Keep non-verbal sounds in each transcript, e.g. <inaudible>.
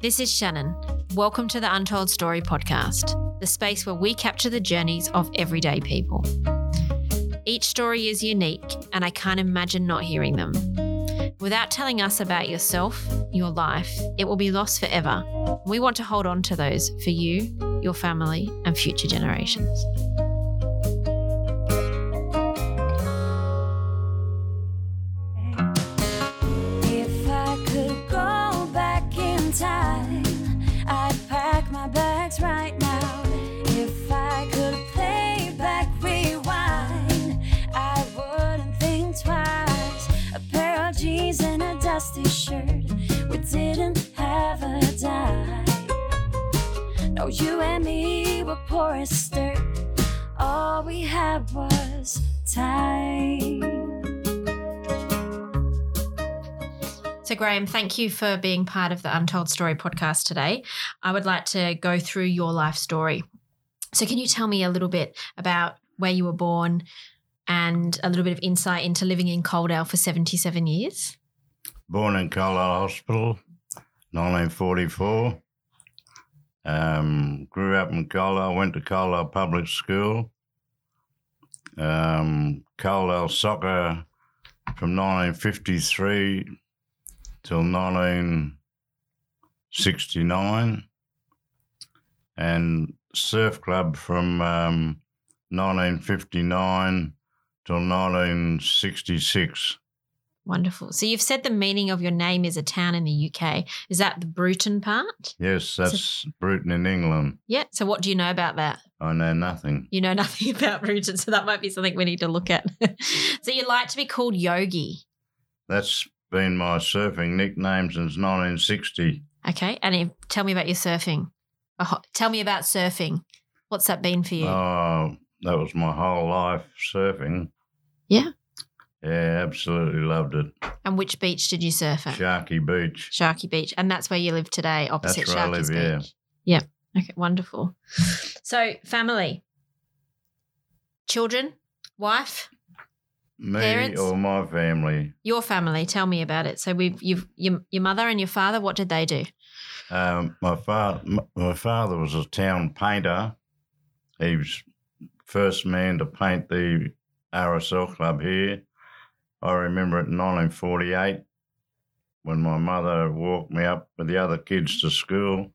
This is Shannon. Welcome to the Untold Story podcast, the space where we capture the journeys of everyday people. Each story is unique, and I can't imagine not hearing them. Without telling us about yourself, your life, it will be lost forever. We want to hold on to those for you, your family, and future generations. A pair of jeans and a dusty shirt. We didn't have a dime. No, you and me were poor as dirt. All we had was time. So, Graham, thank you for being part of the Untold Story podcast today. I would like to go through your life story. So, can you tell me a little bit about where you were born and a little bit of insight into living in Coledale for 77 years? Born in Coledale Hospital, 1944. Um, grew up in Coledale, went to Coledale Public School. Um, Soccer from 1953 till 1969. And Surf Club from um, 1959 till 1966. Wonderful. So, you've said the meaning of your name is a town in the UK. Is that the Bruton part? Yes, that's Bruton in England. Yeah. So, what do you know about that? I know nothing. You know <laughs> nothing about Bruton, so that might be something we need to look at. <laughs> so, you like to be called Yogi. That's been my surfing nickname since 1960. Okay. And if, tell me about your surfing. Oh, tell me about surfing. What's that been for you? Oh, that was my whole life surfing. Yeah. Yeah, absolutely loved it. and which beach did you surf at? Sharky Beach. Sharky Beach. And that's where you live today, opposite That's where I Sharky's live, yeah. Beach. Yeah. Okay, wonderful. So, family, children, wife, Me Parents? or my family. your family. Tell me about it. So, we've you've your, your mother and your father. What did they do? Um, my father, my father was a town painter. He was first man to paint the RSL club here. I remember it in 1948 when my mother walked me up with the other kids to school,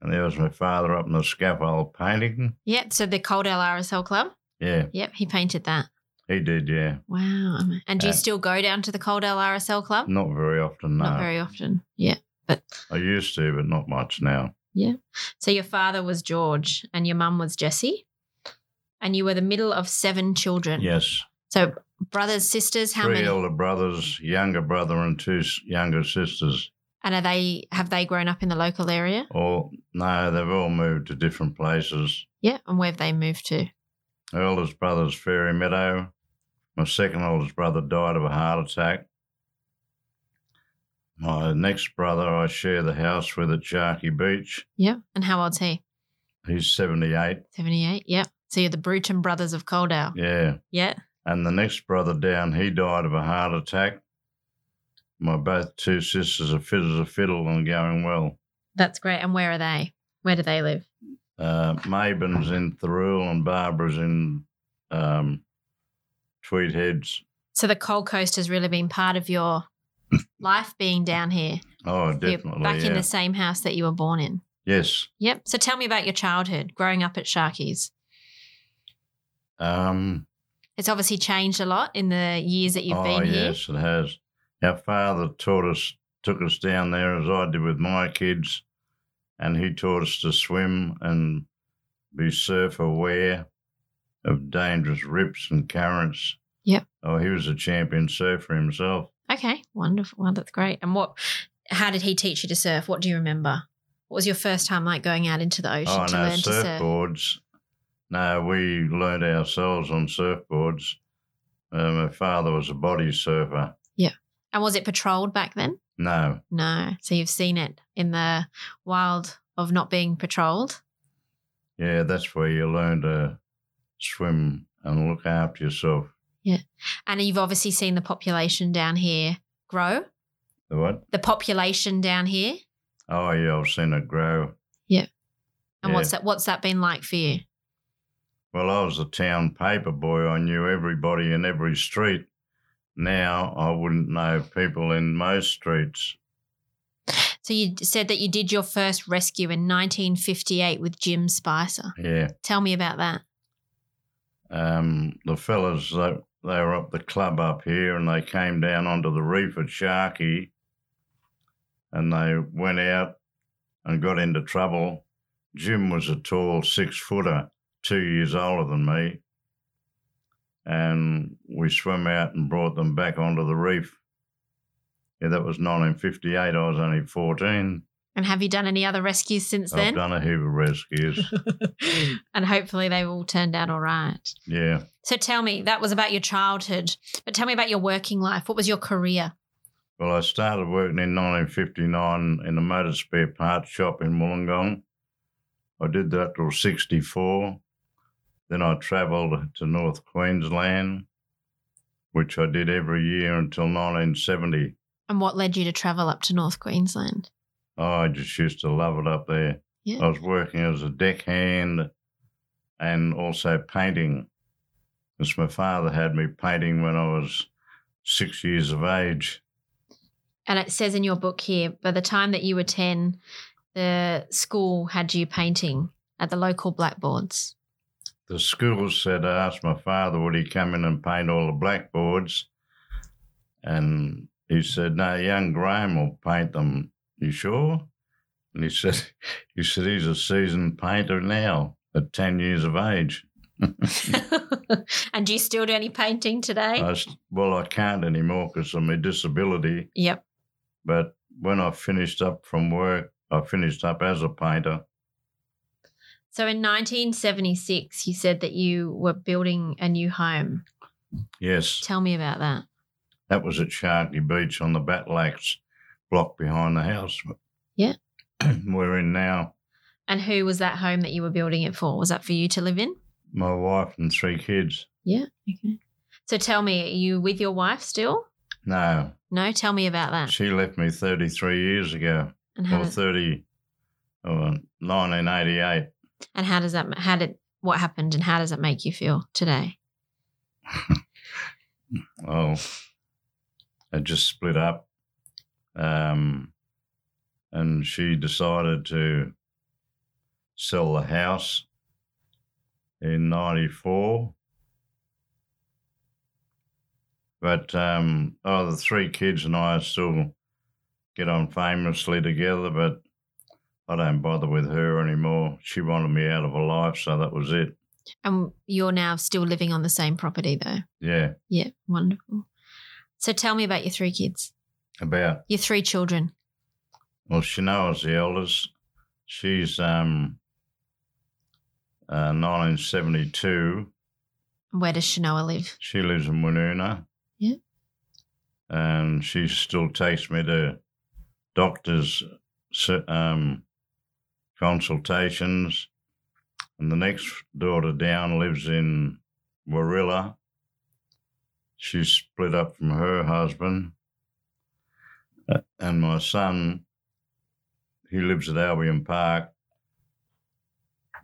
and there was my father up on the scaffold painting. Yeah. So the Coledale RSL Club. Yeah, Yep, he painted that. he did. Yeah, Wow. And do you Uh, still go down to the Coledale RSL Club? not very often. No, Not very often. Yeah. But I used to, but not much now. Yeah. So your father was George and your mum was Jessie. And you were the middle of seven children. Yes, So brothers, sisters, how three many? elder brothers, younger brother, and two younger sisters. And are they have they grown up in the local area? Oh no, they've all moved to different places. Yeah. And where have they moved to? Eldest brother's Fairy Meadow. My second oldest brother died of a heart attack. My next brother, I share the house with at Sharky Beach. Yeah. And how old's he? He's 78. 78. Yep. So you're the Bruton brothers of Coledale. Yeah. Yeah. And the next brother down, he died of a heart attack. My both two sisters are fit as a fiddle and going well. That's great. And where are they? Where do they live? Uh, Mabin's in Thirroul and Barbara's in um, Tweed Heads. So the Coal Coast has really been part of your <laughs> life being down here. Oh, You're definitely. back in the same house that you were born in. Yes. Yep. So tell me about your childhood growing up at Sharkies. Um, It's obviously changed a lot in the years that you've oh, been here. yes, it has. Our father taught us, took us down there as I did with my kids, and he taught us to swim and be surf aware of dangerous rips and currents. Yep. Oh, he was a champion surfer himself. Okay, wonderful. Well, that's great. And what? How did he teach you to surf? What do you remember? What was your first time like going out into the ocean oh, to no, learn to surf? No, we learned ourselves on surfboards. Uh, my father was a body surfer. Yeah. And was it patrolled back then? No, No. So you've seen it in the wild of not being patrolled. yeah, that's where you learn to swim and look after yourself. Yeah. And you've obviously seen the population down here grow. The what? The population down here. Oh yeah, I've seen it grow. Yeah. And what's that? What's that been like for you? Well, I was a town paper boy. I knew everybody in every street. Now I wouldn't know people in most streets. So you said that you did your first rescue in 1958 with Jim Spicer. Yeah. Tell me about that. Um, the fellas, they, they were up the club up here and they came down onto the reef at Sharkey and they went out and got into trouble. Jim was a tall six footer, two years older than me. And we swam out and brought them back onto the reef. Yeah, that was 1958. I was only 14. And have you done any other rescues since then? I've then? done a heap of rescues. <laughs> and hopefully they've all turned out all right. yeah. So tell me, that was about your childhood, but tell me about your working life. What was your career? Well, I started working in 1959 in a motor spare parts shop in Wollongong. I did that till 64. Then I travelled to North Queensland, which I did every year until 1970. And what led you to travel up to North Queensland? Oh, I just used to love it up there. Yeah. I was working as a deckhand and also painting. Because my father had me painting when I was six years of age. And it says in your book here, by the time that you were 10, the school had you painting at the local blackboards. The school said, I asked my father, would he come in and paint all the blackboards? And he said, No, young Graham will paint them. You sure? And he said, <laughs> he said he's a seasoned painter now at 10 years of age. <laughs> and do you still do any painting today? I well, I can't anymore because of my disability. yep. But when I finished up from work, I finished up as a painter. So in 1976, you said that you were building a new home. Yes, Tell me about that. that was at Sharkey Beach on the Battle Axe block behind the house. Yeah. <clears throat> We're in now. And who was that home that you were building it for? Was that for you to live in? My wife and three kids. Yeah. Okay. So tell me, are you with your wife still? No, No, tell me about that. she left me 33 years ago, And how or 30, oh, 1988. And how does that how did what happened and how does it make you feel today? <laughs> Oh, I just split up. Um, and she decided to sell the house in 94. But um, oh, the three kids and I still get on famously together, but I don't bother with her anymore. She wanted me out of her life, so that was it. And you're now still living on the same property though. Yeah, Yeah, wonderful. So tell me about your three kids. about Your three children. Well, Shanoa's the eldest. She's um, uh, 1972. Where does Shanoa live? She lives in Woonona. Yeah. And she still takes me to doctors' um, consultations. And the next daughter down lives in Warilla. She's split up from her husband. And my son, he lives at Albion Park,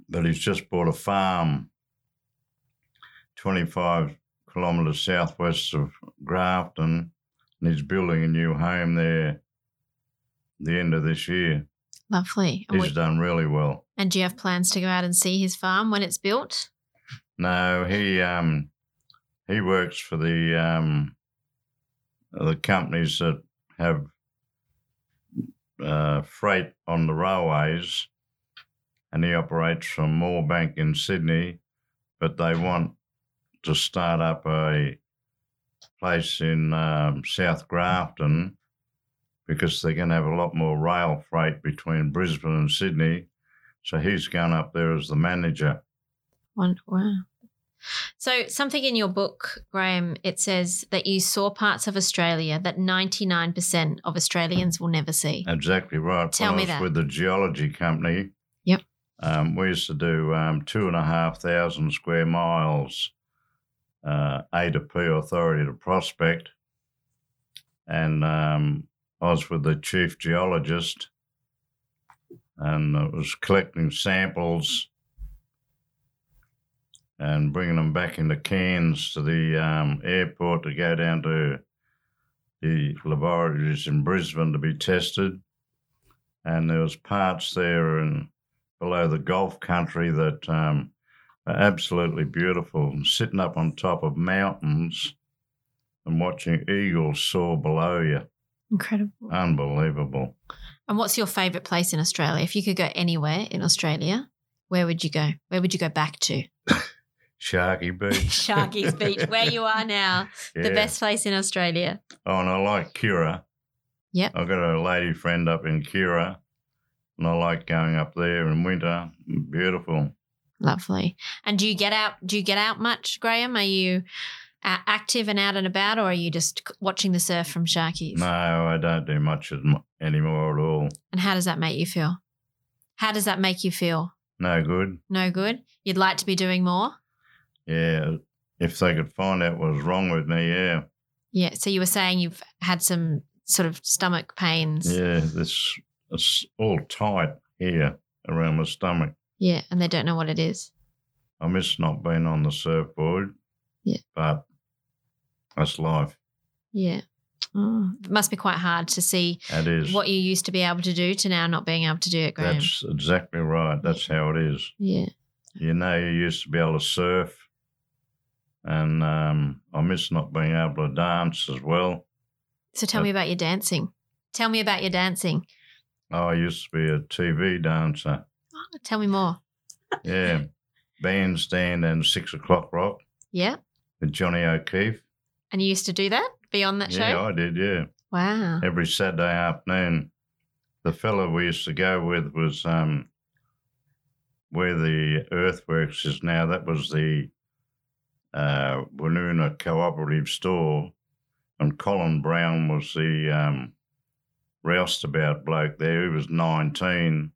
but he's just bought a farm 25 kilometres southwest of Grafton, and he's building a new home there the end of this year. Lovely. He's we- done really well. and do you have plans to go out and see his farm when it's built? No, he um he works for the um the companies that have uh, freight on the railways, and he operates from Moorebank in Sydney, but they want to start up a place in um, South Grafton because they're going to have a lot more rail freight between Brisbane and Sydney. So he's going up there as the manager. Wow. So, something in your book, Graham, it says that you saw parts of Australia that 99% of Australians will never see. Exactly right. Tell when me that. with the geology company. Yep. Um, we used to do um, two and a half thousand square miles, uh, A to P authority to prospect, and um, I was with the chief geologist, and was collecting samples and bringing them back into cans to the um, airport to go down to the laboratories in Brisbane to be tested. And there was parts there and below the Gulf country that um, are absolutely beautiful. And Sitting up on top of mountains and watching eagles soar below you, Incredible. unbelievable. And what's your favourite place in Australia? If you could go anywhere in Australia, where would you go? Where would you go back to? <laughs> Sharky Beach. <laughs> Sharky's Beach, where you are now, the best place in Australia. Oh, and I like Kira. Yep. I've got a lady friend up in Kira, and I like going up there in winter. Beautiful. Lovely. And do you get out? Do you get out much, Graham? Are you active and out and about, or are you just watching the surf from Sharkies? No, I don't do much anymore at all. And how does that make you feel? How does that make you feel? No good. No good. You'd like to be doing more. Yeah, if they could find out what was wrong with me, yeah, Yeah. So you were saying you've had some sort of stomach pains. yeah, this it's all tight here around my stomach. Yeah, and they don't know what it is. I miss not being on the surfboard. Yeah. but that's life. Yeah. Oh, it must be quite hard to see what you used to be able to do to now not being able to do it, Graham. That's exactly right. That's how it is. yeah. You know, you used to be able to surf, and um, I miss not being able to dance as well. So tell me about your dancing. Tell me about your dancing. Oh, I used to be a TV dancer. Oh, tell me more. Yeah, <laughs> bandstand and six o'clock rock Yeah. with Johnny O'Keefe. And you used to do that? Be on that Yeah, show? Yeah, I did. Yeah, Wow. every Saturday afternoon. The fellow we used to go with was um, where the earthworks is now. That was the uh, Woonona Cooperative Store, and Colin Brown was the um, roustabout bloke there. He was 19.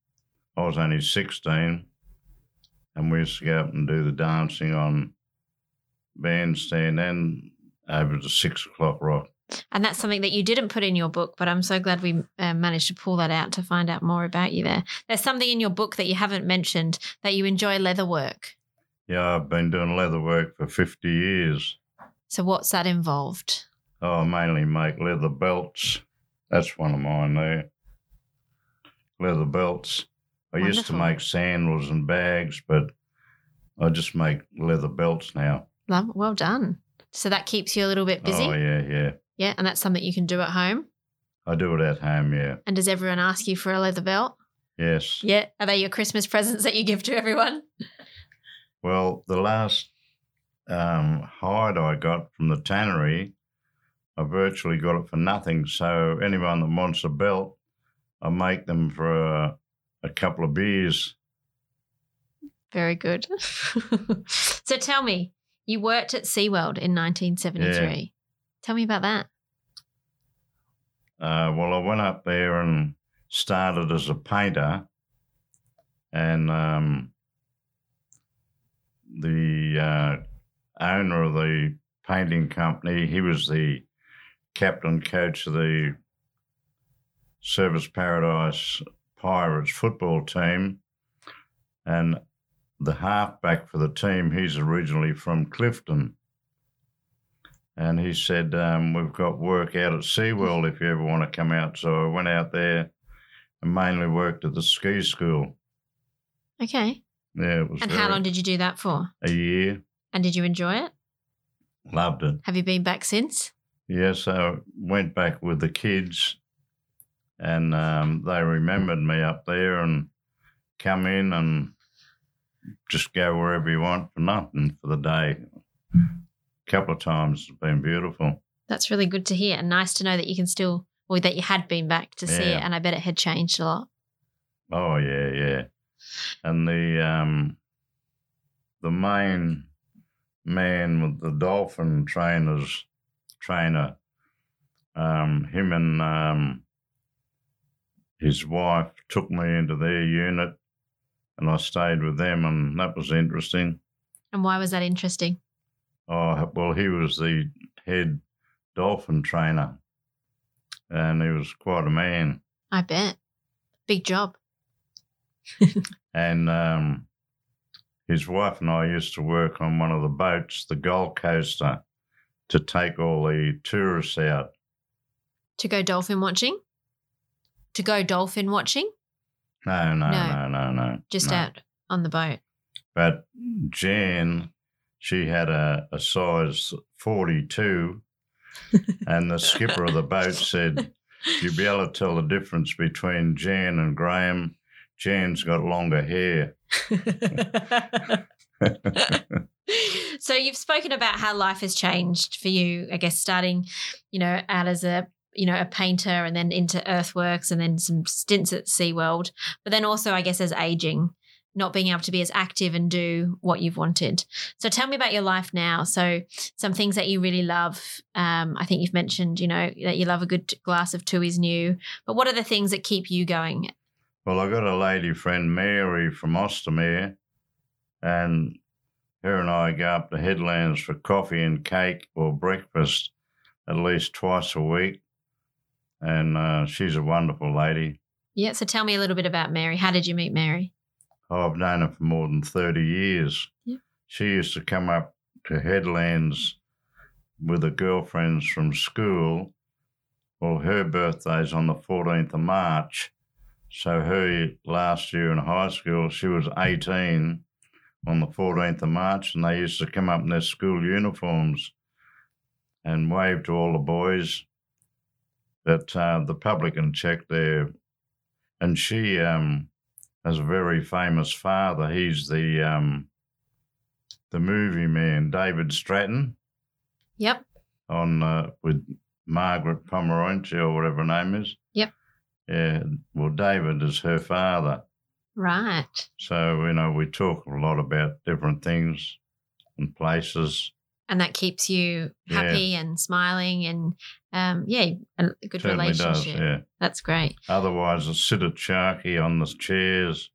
I was only 16. And we used to go up and do the dancing on bandstand and over to six o'clock rock. And that's something that you didn't put in your book, but I'm so glad we uh, managed to pull that out to find out more about you there. There's something in your book that you haven't mentioned that you enjoy leather work. Yeah, I've been doing leather work for 50 years. So, what's that involved? Oh, I mainly make leather belts. That's one of mine there. Leather belts. I used to make sandals and bags, but I just make leather belts now. Love, well done. So, that keeps you a little bit busy. Oh, yeah, yeah. yeah. And that's something you can do at home. I do it at home, yeah. And does everyone ask you for a leather belt? Yes. Yeah. Are they your Christmas presents that you give to everyone? Well, the last um, hide I got from the tannery, I virtually got it for nothing. So anyone that wants a belt, I make them for a, a couple of beers. Very good. <laughs> so, tell me, you worked at SeaWorld in 1973. Tell me about that. Uh, well, I went up there and started as a painter, and um, the uh, owner of the painting company, he was the captain coach of the Surfers Paradise Pirates football team, and the halfback for the team, he's originally from Clifton. And he said, um, We've got work out at SeaWorld if you ever want to come out. So I went out there and mainly worked at the ski school. Okay. Yeah, it was And very- how long did you do that for? a year. And did you enjoy it? Loved it. Have you been back since? Yes, I went back with the kids and um, they remembered me up there and come in and just go wherever you want for nothing for the day. A couple of times it's been beautiful. That's really good to hear and nice to know that you can still, or that you had been back to see it. And I bet it had changed a lot. Oh yeah, yeah. And the um the main man with the dolphin trainers trainer, um, him and um his wife took me into their unit and I stayed with them and that was interesting. And why was that interesting? Oh well he was the head dolphin trainer and he was quite a man. I bet. Big job. <laughs> and um, his wife and I used to work on one of the boats, the Gold Coaster, to take all the tourists out. To go dolphin watching? To go dolphin watching? No, no, No. no, no, no. Just no. out on the boat. But Jan, she had a, a size 42, <laughs> and the skipper of the boat said, You'll be able to tell the difference between Jan and Graham. Jan's got longer hair. <laughs> so you've spoken about how life has changed for you, I guess starting, you know, out as a you know, a painter and then into earthworks and then some stints at SeaWorld. But then also I guess as aging, not being able to be as active and do what you've wanted. So tell me about your life now. So some things that you really love. Um, I think you've mentioned, you know, that you love a good glass of Tooheys New. But what are the things that keep you going? Well, I got a lady friend, Mary from Austinmer, and her and I go up to Headlands for coffee and cake or breakfast at least twice a week. And uh, she's a wonderful lady. Yeah. So tell me a little bit about Mary. How did you meet Mary? Oh, I've known her for more than 30 years. Yeah. She used to come up to Headlands with her girlfriends from school. Well, her birthday's on the 14th of March. So her last year in high school, she was 18 on the 14th of March, and they used to come up in their school uniforms and wave to all the boys. But uh, the publican checked there, and she um, has a very famous father. He's the um, the movie man, David Stratton, Yep. on uh, with Margaret Pomeranchi or whatever her name is. Yep. Yeah. Well, David is her father. Right. So, you know, we talk a lot about different things and places. And that keeps you Yeah. happy and smiling and um, yeah, a a good Certainly does, relationship. yeah. That's great. Otherwise, I sit at Sharky on the chairs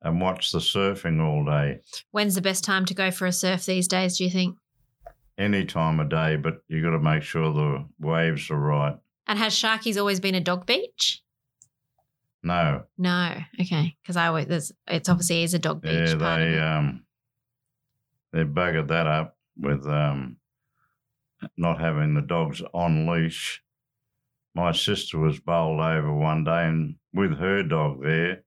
and watch the surfing all day, When's the best time to go for a surf these days, do you think? any time of day, but you've got to make sure the waves are right. And has Sharky's always been a dog beach? No, No. Okay. Because I always, there's, it's obviously is a dog beach. yeah, they um, they buggered that up with um, not having the dogs on leash. My sister was bowled over one day and with her dog there,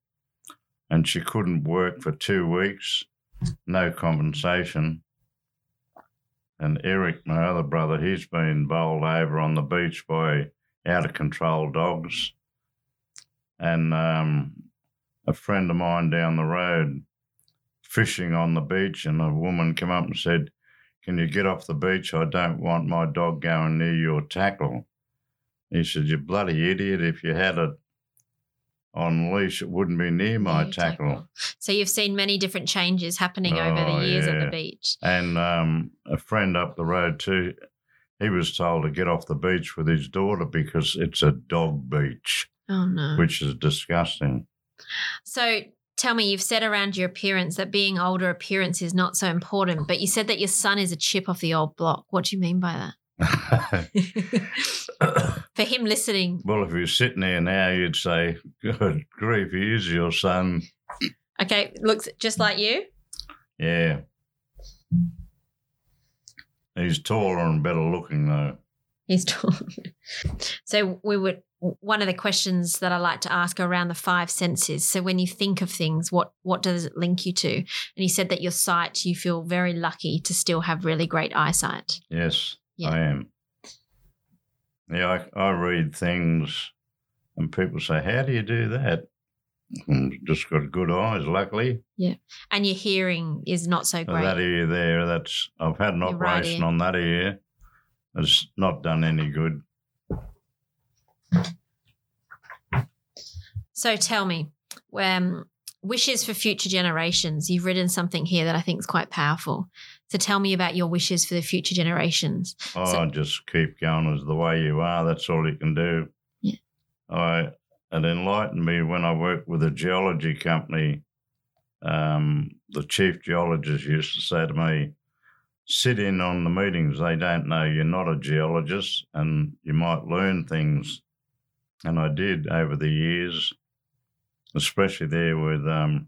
and she couldn't work for two weeks, no compensation. And Eric, my other brother, he's been bowled over on the beach by out of control dogs. And um, a friend of mine down the road fishing on the beach, and a woman came up and said, Can you get off the beach? I don't want my dog going near your tackle. He said, You bloody idiot. If you had it on leash, it wouldn't be near my Near your tackle. So you've seen many different changes happening over Oh, the years at the beach. And um, a friend up the road, too, he was told to get off the beach with his daughter because it's a dog beach, Oh, no. which is disgusting. So tell me, you've said around your appearance that being older appearance is not so important, but you said that your son is a chip off the old block. What do you mean by that? <laughs> For him listening, well, if you're sitting there now, you'd say, Good grief, he is your son. okay, looks just like you. Yeah. He's taller and better looking, though. He's <laughs> tall. so we would one of the questions that I like to ask around the five senses. So when you think of things, what what does it link you to? And you said that your sight, you feel very lucky to still have really great eyesight. Yes, Yeah. I am. Yeah, I, I read things and people say, How do you do that? "Hmm, Just got good eyes, luckily. Yeah, and your hearing is not so great. That ear there, that's I've had an right operation ear. on that ear. It's not done any good. So tell me, um, wishes for future generations. You've written something here that I think is quite powerful. So tell me about your wishes for the future generations. Oh, So- just keep going as the way you are. That's all you can do. Yeah. I it enlightened me when I worked with a geology company. Um, the chief geologist used to say to me, "Sit in on the meetings. They don't know you're not a geologist, and you might learn things." And I did over the years. especially there with um,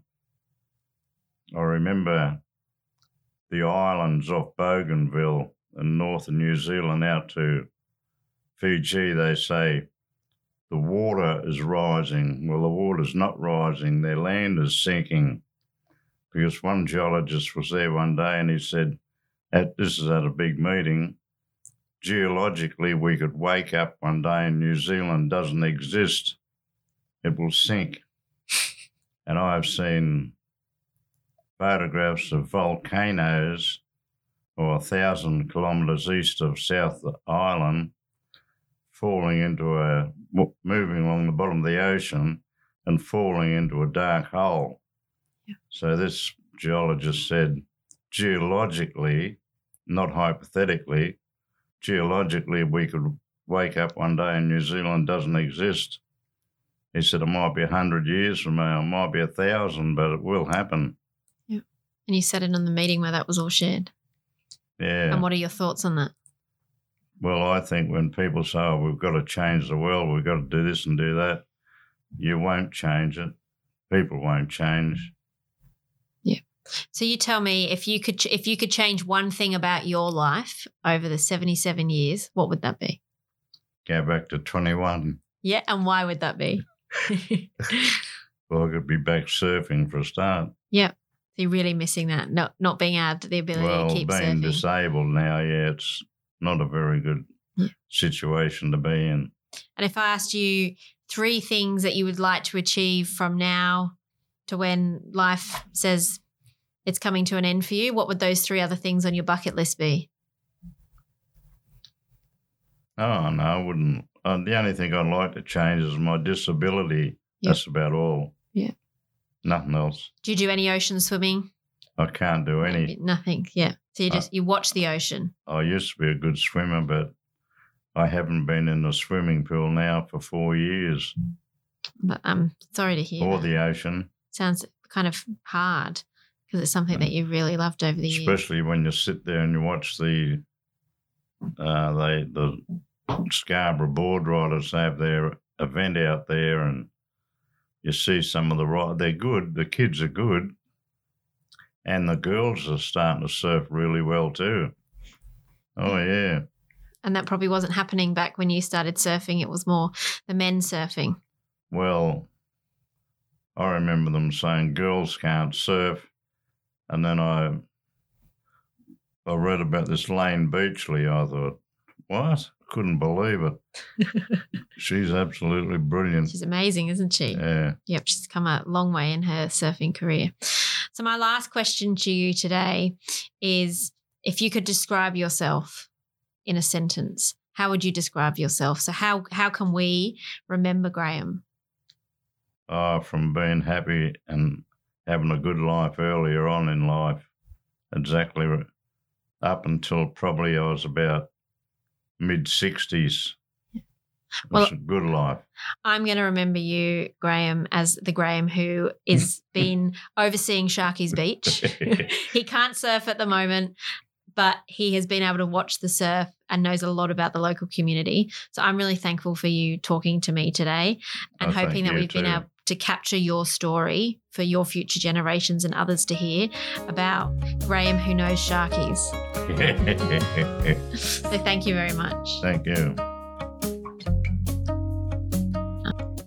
I remember the islands off Bougainville in northern New Zealand out to Fiji. They say the water is rising. Well, the water's not rising. Their land is sinking. Because one geologist was there one day and he said, at, this is at a big meeting, geologically, we could wake up one day and New Zealand doesn't exist. It will sink. and I've seen photographs of volcanoes or a thousand kilometres east of South Island falling into a, moving along the bottom of the ocean and falling into a dark hole. Yeah. So this geologist said, geologically, not hypothetically, geologically, we could wake up one day and New Zealand doesn't exist. He said, it might be a hundred years from now, it might be a thousand, but it will happen. Yeah. And you said it in the meeting where that was all shared. Yeah. And what are your thoughts on that? Well, I think when people say, oh, we've got to change the world, we've got to do this and do that, you won't change it. People won't change. So you tell me if you could if you could change one thing about your life over the 77 years, what would that be? Go back to 21. Yeah, and why would that be? <laughs> Well, I could be back surfing for a start. yeah. So you're really missing that, not not being able to the ability well, to keep being surfing. disabled now, yeah, it's not a very good Yeah. situation to be in. And if I asked you three things that you would like to achieve from now to when life says it's coming to an end for you, what would those three other things on your bucket list be? Oh, no, I wouldn't. Uh, the only thing I'd like to change is my disability. Yeah. That's about all. Yeah. Nothing else. Do you do any ocean swimming? I can't do any. Nothing. Yeah. So you Uh, just you watch the ocean. I used to be a good swimmer, but I haven't been in the swimming pool now for four years But I'm sorry to hear. or that. the ocean, Sounds kind of hard because it's something that you really loved over the years. especially when you sit there and you watch the uh, they the Scarborough board riders have their event out there, and you see some of the ri- they're good. The kids are good, and the girls are starting to surf really well too. Oh yeah. And that probably wasn't happening back when you started surfing. It was more the men surfing. Well, I remember them saying girls can't surf, and then I I read about this Layne Beachley. I thought, what? Couldn't believe it. <laughs> She's absolutely brilliant. She's amazing, isn't she? Yeah. Yep, she's come a long way in her surfing career. So, my last question to you today is if you could describe yourself in a sentence, how would you describe yourself? So, how, how can we remember Graham? Oh, from being happy and having a good life earlier on in life, exactly up until probably I was about mid 60s. <laughs> Well- a good life. I'm going to remember you, Graham, as the Graham who is <laughs> been overseeing Sharky's Beach. <laughs> he can't surf at the moment, but he has been able to watch the surf and knows a lot about the local community. So I'm really thankful for you talking to me today and Oh, hoping that we've been able to capture your story for your future generations and others to hear about Graham who knows Sharkies. <laughs> So thank you very much. Thank you.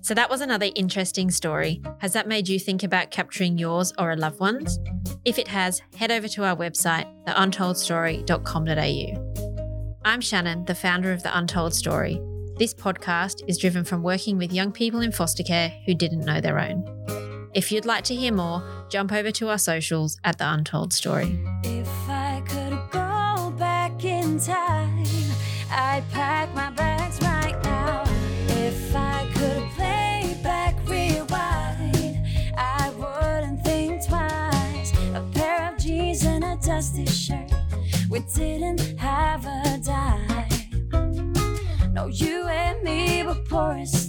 So that was another interesting story. Has that made you think about capturing yours or a loved one's? If it has, head over to our website, theuntoldstory.com.au. I'm Shannon, the founder of The Untold Story. This podcast is driven from working with young people in foster care who didn't know their own. If you'd like to hear more, jump over to our socials at The Untold Story. If I could go back in time, I'd pack my bags right now. If I could play back rewind, I wouldn't think twice. A pair of jeans and a dusty shirt. We didn't me